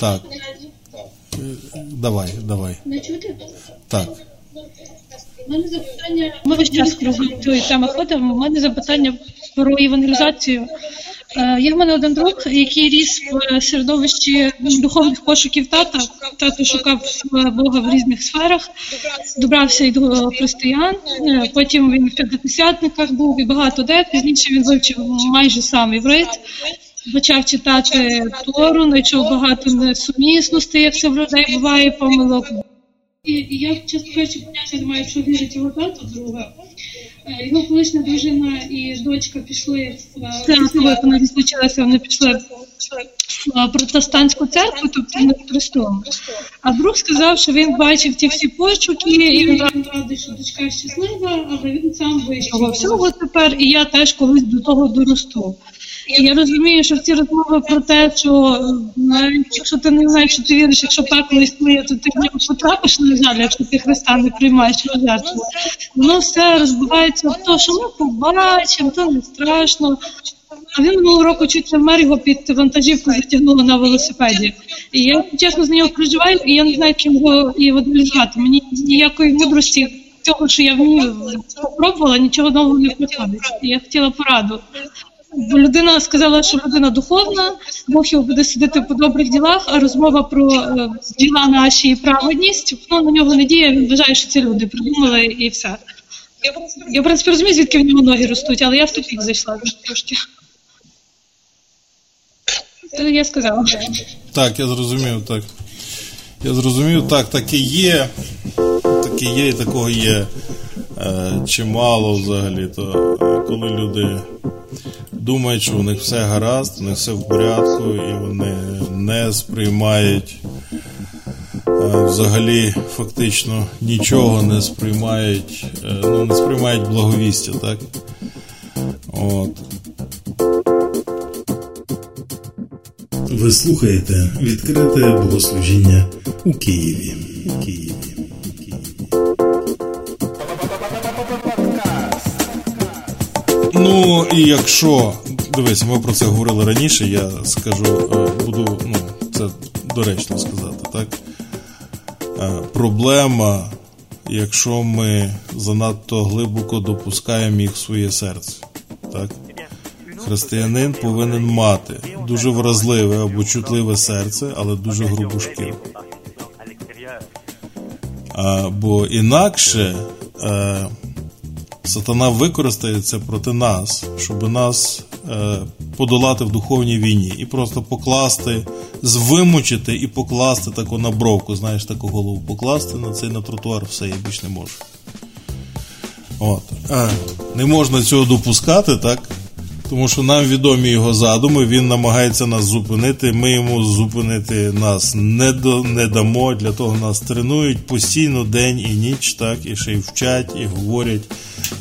Так. Давай, давай. Не чути? Так. У мене запитання. Ми весь час кругом цієї теми ходимо. У мене запитання про евангелізацію. Е, Є в мене один друг, який ріс в середовищі духовних пошуків тата. Тато шукав Бога в різних сферах, добрався і до християн. Е, Потім він в п'ятдесятниках був і багато де. Пізніше він вивчив майже сам іврит. Почав читати Тору, знайшов багато несумісностей, як це в людей буває, помилок. І, і я, чесно кажучи, поняття не маю, що вірить його тато друга. Е, Його колишня дружина і дочка пішли в це коли вона розлучилася, вони пішли в протестантську церкву, тобто не Христом. А друг сказав, що він бачив ті всі пошуки, і він радий, що дочка щаслива, але він сам вийшов всього тепер, і я теж колись до того доросту. Я розумію, що ці розмови про те, що навіть якщо ти не знаєш, що ти віриш, якщо пекло існує, то ти в нього потрапиш, на жаль, якщо ти Христа не приймаєш його жертву. Воно все розбивається в те, що ми побачимо, то не страшно. А він минулого року чуть не вмер, його під вантажівку затягнуло на велосипеді. І я чесно з нього переживаю, і я не знаю, чим його і евангелізувати. Мені ніякої мудрості цього, що я вмію спробувала, нічого нового не приходить. Я хотіла пораду. Людина сказала, що людина духовна, Бог його буде судити по добрих ділах, а розмова про е, діла наші і праведність, воно на нього не діє, він вважає, що це люди придумали і все. Я в принципі розумію, звідки в нього ноги ростуть, але я в тупік зайшла трошки. Це я сказала. Так, я зрозумів, так. Я зрозумів, так, таке є. Таке є і такого є е, чимало взагалі. То коли люди думають, що у них все гаразд, у них все в порядку, і вони не сприймають е, взагалі фактично нічого не сприймають, е, ну, не сприймають благовістя, так? От. Ви слухаєте відкрите богослужіння. У Києві. Ну і якщо дивись, ми про це говорили раніше, я скажу, е, буду ну, це доречно сказати, так? Е, Проблема, якщо ми занадто глибоко допускаємо їх в своє серце, так? Християнин повинен мати дуже вразливе або чутливе серце, але дуже грубу шкіру. А, бо інакше е, сатана використає це проти нас, щоб нас е, подолати в духовній війні і просто покласти, звимучити і покласти таку на бровку, знаєш, таку голову покласти на цей на тротуар, все, я більш не можу. От. А, не можна цього допускати, так? Тому що нам відомі його задуми, він намагається нас зупинити. Ми йому зупинити нас не до, не дамо. Для того нас тренують постійно день і ніч, так, і ще й вчать, і говорять,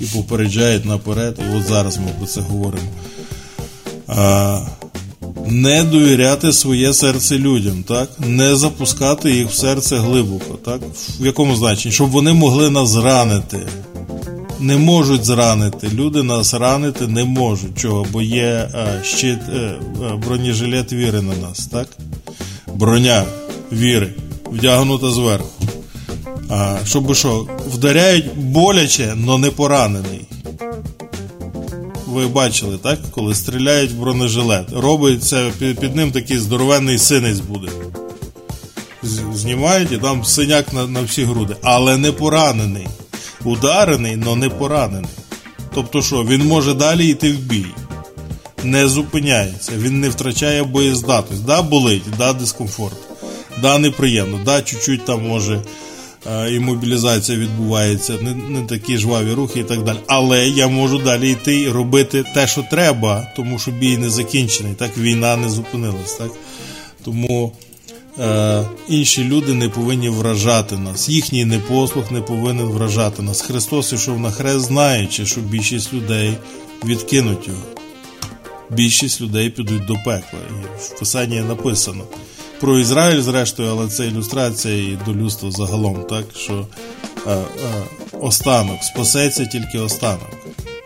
і попереджають наперед. І от зараз ми про це говоримо. А, Не довіряти своє серце людям, так? не запускати їх в серце глибоко. так? В якому значенні? Щоб вони могли нас ранити не можуть зранити. Люди нас ранити не можуть. Чого? Бо є а, щит, е, е, бронежилет віри на нас, так? Броня віри, вдягнута зверху. А, Щоб що, вдаряють боляче, але не поранений. Ви бачили, так? Коли стріляють в бронежилет. Робиться під ним такий здоровенний синець буде. Знімають і там синяк на, на всі груди, але не поранений ударений, але не поранений. Тобто, що, він може далі йти в бій, не зупиняється, він не втрачає боєздатність. Да, болить, да, дискомфорт, да, неприємно, да, чуть-чуть там може е, і мобілізація відбувається, не не такі жваві рухи і так далі. Але я можу далі йти і робити те, що треба, тому що бій не закінчений, так війна не зупинилась. так. Тому інші люди не повинні вражати нас. Їхній непослух не повинен вражати нас. Христос ішов на хрест, знаючи, що більшість людей відкинуть його. Більшість людей підуть до пекла. І в Писанні написано. Про Ізраїль, зрештою, але це ілюстрація і до людства загалом, так що е, е, останок спасеться тільки останок.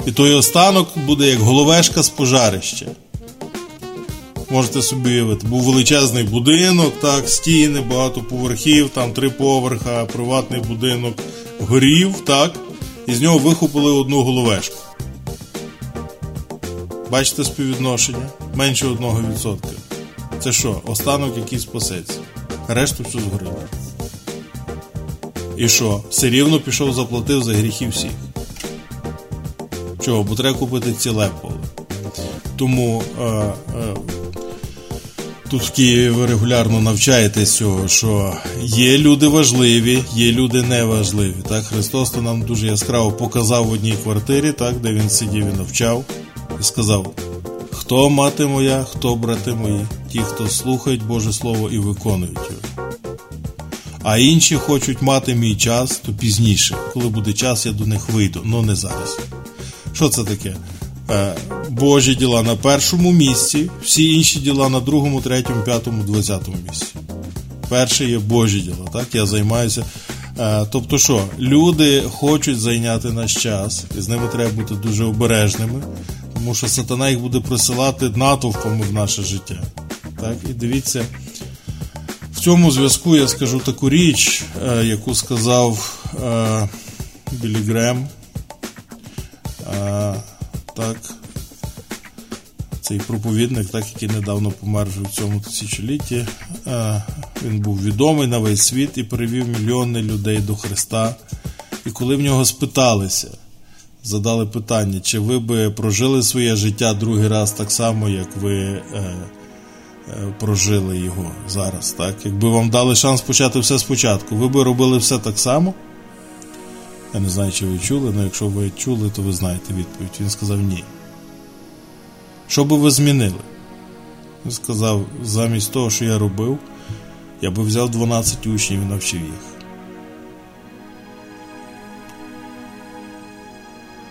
І той останок буде як головешка з пожарища. Можете собі уявити, був величезний будинок, так, стіни, багато поверхів, там три поверха, приватний будинок горів, так, і з нього вихопили одну головешку. Бачите співвідношення? Менше 1%. Це що? Останок який спасеться. Решту все згоріло. І що? Все рівно пішов, заплатив за гріхи всіх. Чого? Бо треба купити ціле поле. Тому е, е, тут в Києві регулярно навчаєтесь цього, що є люди важливі, є люди неважливі. Так? Христос то нам дуже яскраво показав в одній квартирі, так, де він сидів і навчав, і сказав: Хто мати моя, хто брати мої, ті, хто слухають Боже Слово і виконують його. А інші хочуть мати мій час, то пізніше. Коли буде час, я до них вийду, але не зараз. Що це таке? Е, Божі діла на першому місці, всі інші діла на другому, третьому, п'ятому, двадцятому місці. Перше є Божі діла, так? Я займаюся. Е, тобто, що, люди хочуть зайняти наш час, і з ними треба бути дуже обережними, тому що сатана їх буде присилати натовпами в наше життя. Так? І дивіться, в цьому зв'язку я скажу таку річ, е, яку сказав Білі Грем. Так, цей проповідник, так, який недавно помер в цьому тисячолітті, він був відомий на весь світ і привів мільйони людей до Христа. І коли в нього спиталися, задали питання, чи ви би прожили своє життя другий раз так само, як ви е, е, прожили його зараз. так? Якби вам дали шанс почати все спочатку, ви би робили все так само? Я не знаю, чи ви чули, але якщо ви чули, то ви знаєте відповідь. Він сказав ні. Що би ви змінили? Він сказав, замість того, що я робив, я би взяв 12 учнів і навчив їх.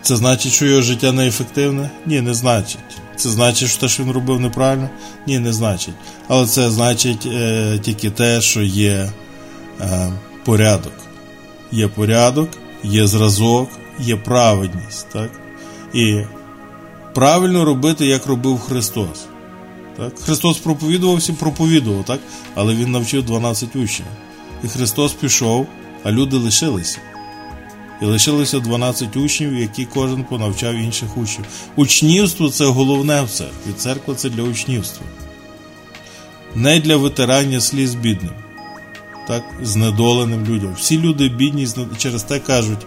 Це значить, що його життя неефективне? Ні, не значить. Це значить, що те, що він робив неправильно? Ні, не значить. Але це значить е, тільки те, що є е, порядок. Є порядок, є зразок, є праведність. Так? І правильно робити, як робив Христос. Так? Христос всім проповідував, так? але Він навчив 12 учнів. І Христос пішов, а люди лишилися. І лишилося 12 учнів, які кожен понавчав інших учнів. Учнівство це головне все. І церква це для учнівства. Не для витирання сліз бідним так, знедоленим людям. Всі люди бідні, через те кажуть,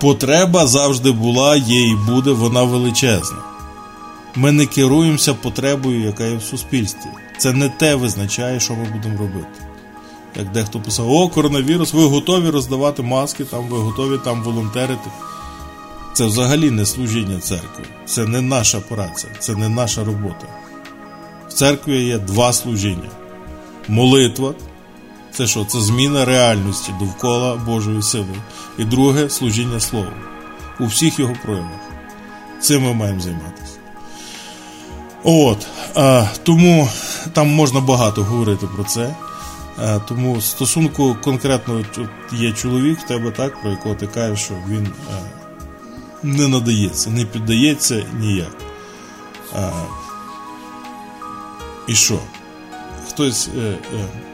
потреба завжди була, є і буде, вона величезна. Ми не керуємося потребою, яка є в суспільстві. Це не те визначає, що ми будемо робити. Як дехто писав, о, коронавірус, ви готові роздавати маски, там ви готові там волонтерити. Це взагалі не служіння церкви. Це не наша праця, це не наша робота. В церкві є два служіння: молитва це що? Це зміна реальності довкола Божої сили. І друге служіння Слову у всіх його проявах. Цим ми маємо займатися. От, а, Тому там можна багато говорити про це. А, тому стосунку конкретно є чоловік в тебе, так, про якого ти кажеш, що він а, не надається, не піддається ніяк. А, І що? Хтось. Е, е,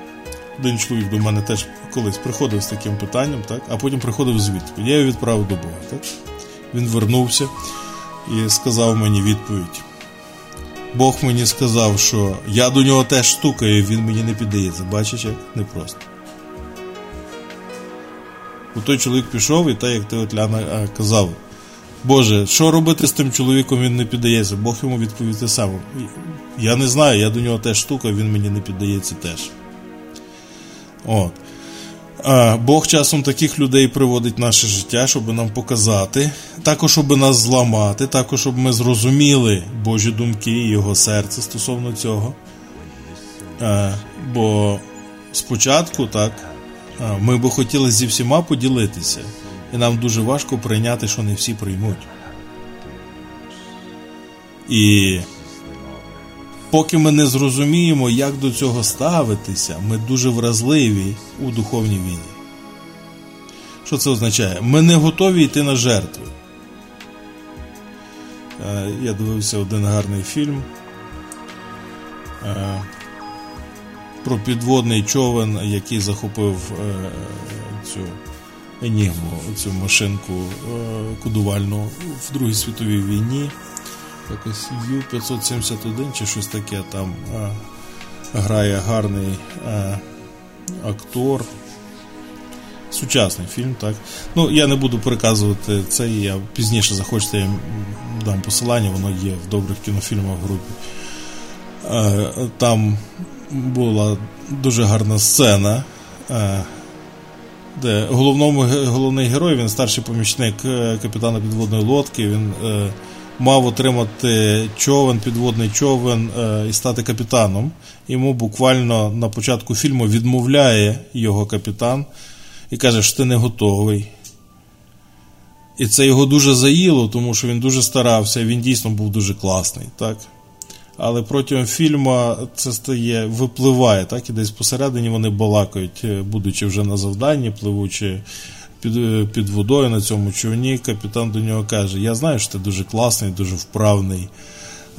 один чоловік до мене теж колись приходив з таким питанням, так, а потім приходив з. Я його відправив до Бога. Так? Він вернувся і сказав мені відповідь. Бог мені сказав, що я до нього теж стукаю, він мені не піддається. Бачиш, як непросто. У той чоловік пішов, і так, як ти от Ляна казав, Боже, що робити з тим чоловіком, він не піддається. Бог йому відповів те саме. Я не знаю, я до нього теж стукаю, він мені не піддається теж. От. Бог часом таких людей приводить в наше життя, щоб нам показати, також щоб нас зламати, також щоб ми зрозуміли Божі думки і Його серце стосовно цього. Бо спочатку так, ми би хотіли зі всіма поділитися, і нам дуже важко прийняти, що не всі приймуть. І Поки ми не зрозуміємо, як до цього ставитися, ми дуже вразливі у духовній війні. Що це означає? Ми не готові йти на жертви. Е, я дивився один гарний фільм. е, про підводний човен, який захопив е, цю енігму, цю машинку кодувальну в Другій світовій війні. Якось Ю-571 чи щось таке там грає гарний актор. Сучасний фільм, так. Ну, я не буду переказувати це, я пізніше захочете, я дам посилання, воно є в добрих кінофільмах в групі. Е, там була дуже гарна сцена, е, де головному, головний герой, він старший помічник е, капітана підводної лодки, він мав отримати човен, підводний човен і стати капітаном. Йому буквально на початку фільму відмовляє його капітан і каже, що ти не готовий. І це його дуже заїло, тому що він дуже старався, він дійсно був дуже класний. так. Але протягом фільму це стає, випливає, так, і десь посередині вони балакають, е, будучи вже на завданні, пливучи під е, під водою на цьому човні, капітан до нього каже: Я знаю, що ти дуже класний, дуже вправний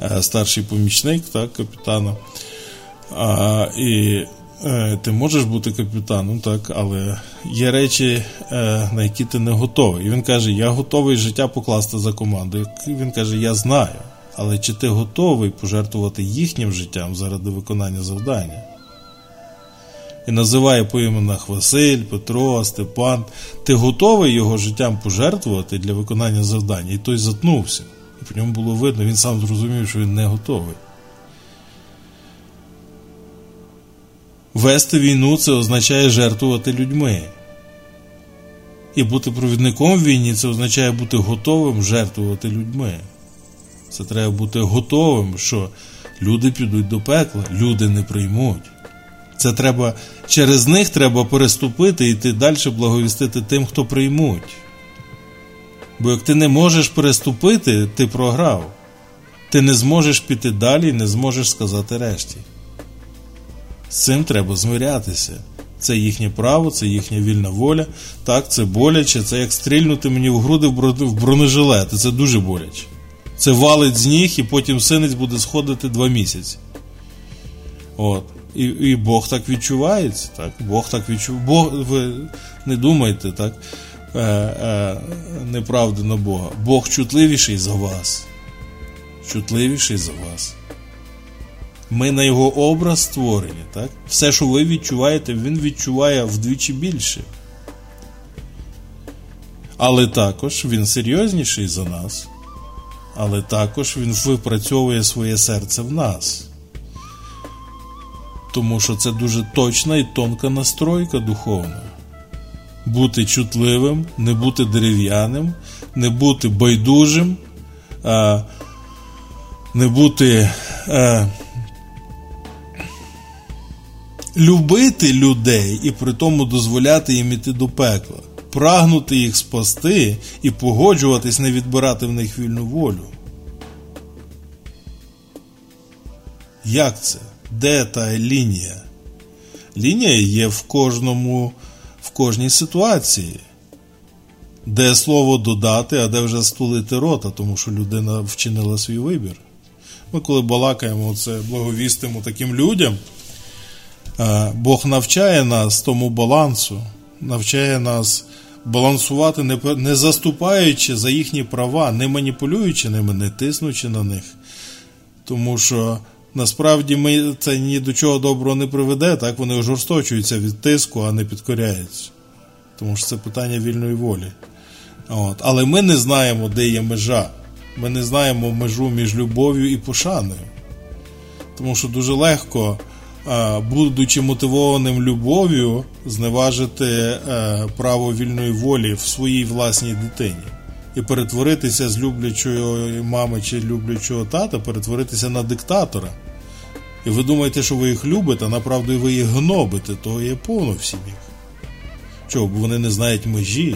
е, старший помічник так, капітана. А, І Е, ти можеш бути капітаном, так, але є речі, на які ти не готовий. І він каже: Я готовий життя покласти за команду. Він каже, я знаю. Але чи ти готовий пожертвувати їхнім життям заради виконання завдання? І називає по іменах Василь, Петро, Степан. Ти готовий його життям пожертвувати для виконання завдання? І той затнувся. І по ньому було видно, він сам зрозумів, що він не готовий. Вести війну це означає жертвувати людьми. І бути провідником в війні це означає бути готовим жертвувати людьми. Це треба бути готовим, що люди підуть до пекла, люди не приймуть. Це треба, через них треба переступити і йти далі благовістити тим, хто приймуть. Бо як ти не можеш переступити, ти програв. Ти не зможеш піти далі не зможеш сказати решті. З цим треба змирятися. Це їхнє право, це їхня вільна воля. Так, це боляче, це як стрільнути мені в груди в бронежилет. Це дуже боляче. Це валить з ніг, і потім синець буде сходити два місяці. От. І і Бог так відчувається. так? Бог так відчуває. Бог, ви не думайте, так? Е, е, неправди на Бога. Бог чутливіший за вас. Чутливіший за вас. Ми на його образ створені. так? Все, що ви відчуваєте, він відчуває вдвічі більше. Але також він серйозніший за нас. Але також він випрацьовує своє серце в нас. Тому що це дуже точна і тонка настройка духовна. Бути чутливим, не бути дерев'яним, не бути байдужим, не бути. Любити людей і при тому дозволяти їм іти до пекла, прагнути їх спасти і погоджуватись не відбирати в них вільну волю. Як це? Де та лінія? Лінія є в кожному, в кожній ситуації. Де слово додати, а де вже стулити рота, тому що людина вчинила свій вибір. Ми, коли балакаємо, це благовістимо таким людям. Бог навчає нас тому балансу, навчає нас балансувати, не заступаючи за їхні права, не маніпулюючи ними, не тиснучи на них. Тому що насправді ми це ні до чого доброго не приведе, так вони ожорсточуються від тиску, а не підкоряються. Тому що це питання вільної волі. От. Але ми не знаємо, де є межа. Ми не знаємо межу між любов'ю і пошаною. Тому що дуже легко будучи мотивованим любов'ю, зневажити е, право вільної волі в своїй власній дитині і перетворитися з люблячої мами чи люблячого тата, перетворитися на диктатора. І ви думаєте, що ви їх любите, а направду ви їх гнобите, того є повно в сім'ях. Чого? Бо вони не знають межі,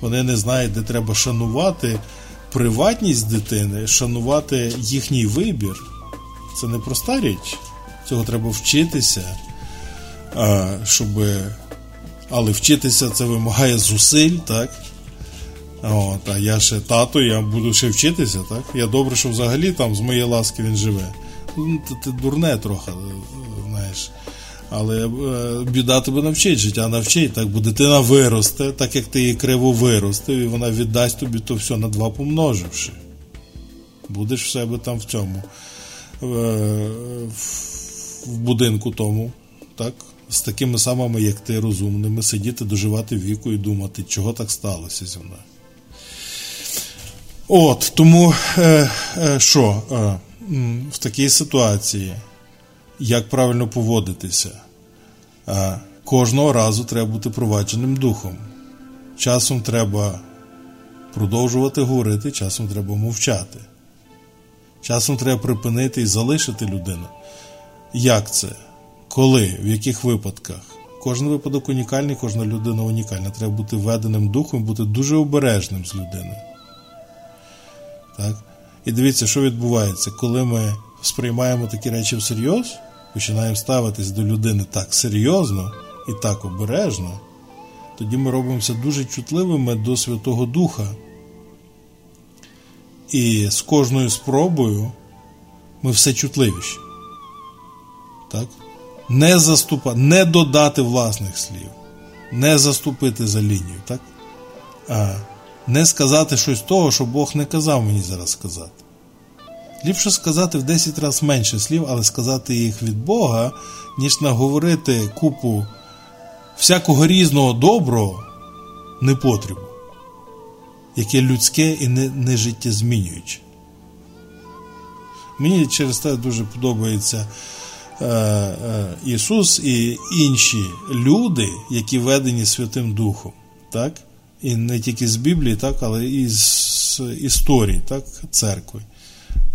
вони не знають, де треба шанувати приватність дитини, шанувати їхній вибір. Це не проста річ. Цього треба вчитися, щоб. Але вчитися це вимагає зусиль, так? От, А я ще тато, я буду ще вчитися, так? Я добре, що взагалі там з моєї ласки він живе. ну, ти, дурне трохи, знаєш. Але е, біда тебе навчить, життя навчить. Так, бо дитина виросте, так як ти її криво виростив, і вона віддасть тобі то все на два помноживши. Будеш в себе там в цьому, е, в будинку тому, так, з такими самими, як ти, розумними, сидіти, доживати віку і думати, чого так сталося зі мною. От, тому е, е, що е, в такій ситуації, як правильно поводитися, е, кожного разу треба бути провадженим духом. Часом треба продовжувати говорити, часом треба мовчати. Часом треба припинити і залишити людину. Як це? Коли, в яких випадках? Кожен випадок унікальний, кожна людина унікальна. Треба бути введеним духом, бути дуже обережним з людиною. Так? І дивіться, що відбувається, коли ми сприймаємо такі речі всерйоз, починаємо ставитись до людини так серйозно і так обережно, тоді ми робимося дуже чутливими до Святого Духа. І з кожною спробою ми все чутливіші. Так? Не заступати, не додати власних слів, не заступити за лінію, так? А не сказати щось того, що Бог не казав мені зараз сказати. Ліпше сказати в 10 разів менше слів, але сказати їх від Бога, ніж наговорити купу всякого різного доброго непотрібу, яке людське і не, не життєзмінююче. Мені через те дуже подобається е, е, Ісус і інші люди, які ведені Святим Духом. так? І не тільки з Біблії, так, але і з історії так, церкви,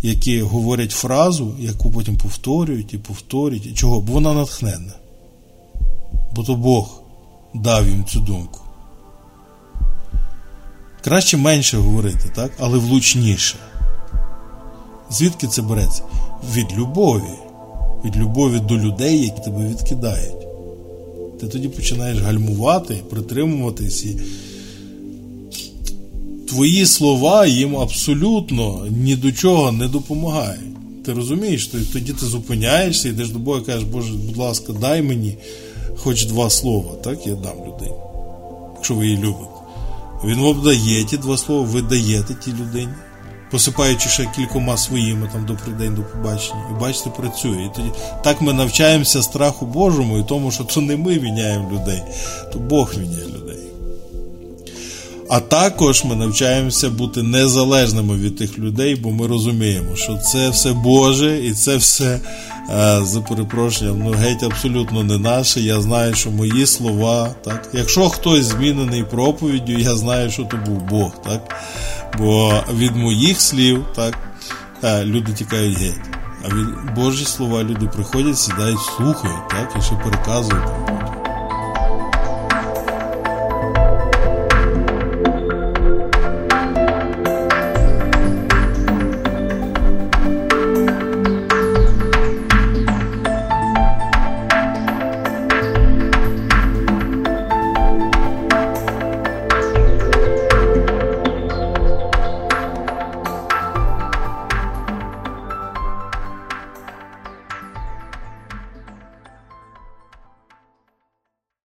які говорять фразу, яку потім повторюють і повторюють. Чого? Бо вона натхненна. Бо то Бог дав їм цю думку. Краще менше говорити, так? але влучніше. Звідки це береться? Від любові. Від любові до людей, які тебе відкидають. Ти тоді починаєш гальмувати, притримуватись і твої слова їм абсолютно ні до чого не допомагають. Ти розумієш, тоді ти зупиняєшся, йдеш до Бога і кажеш, Боже, будь ласка, дай мені хоч два слова, так я дам людині, якщо ви її любите. Він вам дає ті два слова, ви даєте тій людині, посипаючи ще кількома своїми там добрий день до побачення. І бачите, працює. І тоді так ми навчаємося страху Божому і тому, що це не ми міняємо людей, то Бог міняє людей. А також ми навчаємося бути незалежними від тих людей, бо ми розуміємо, що це все Боже і це все е, за перепрошенням, ну геть абсолютно не наше. Я знаю, що мої слова, так, якщо хтось змінений проповіддю, я знаю, що то був Бог, так. Бо від моїх слів так, е, люди тікають геть. А від Божі слова люди приходять, сідають, слухають, так, і ще переказують.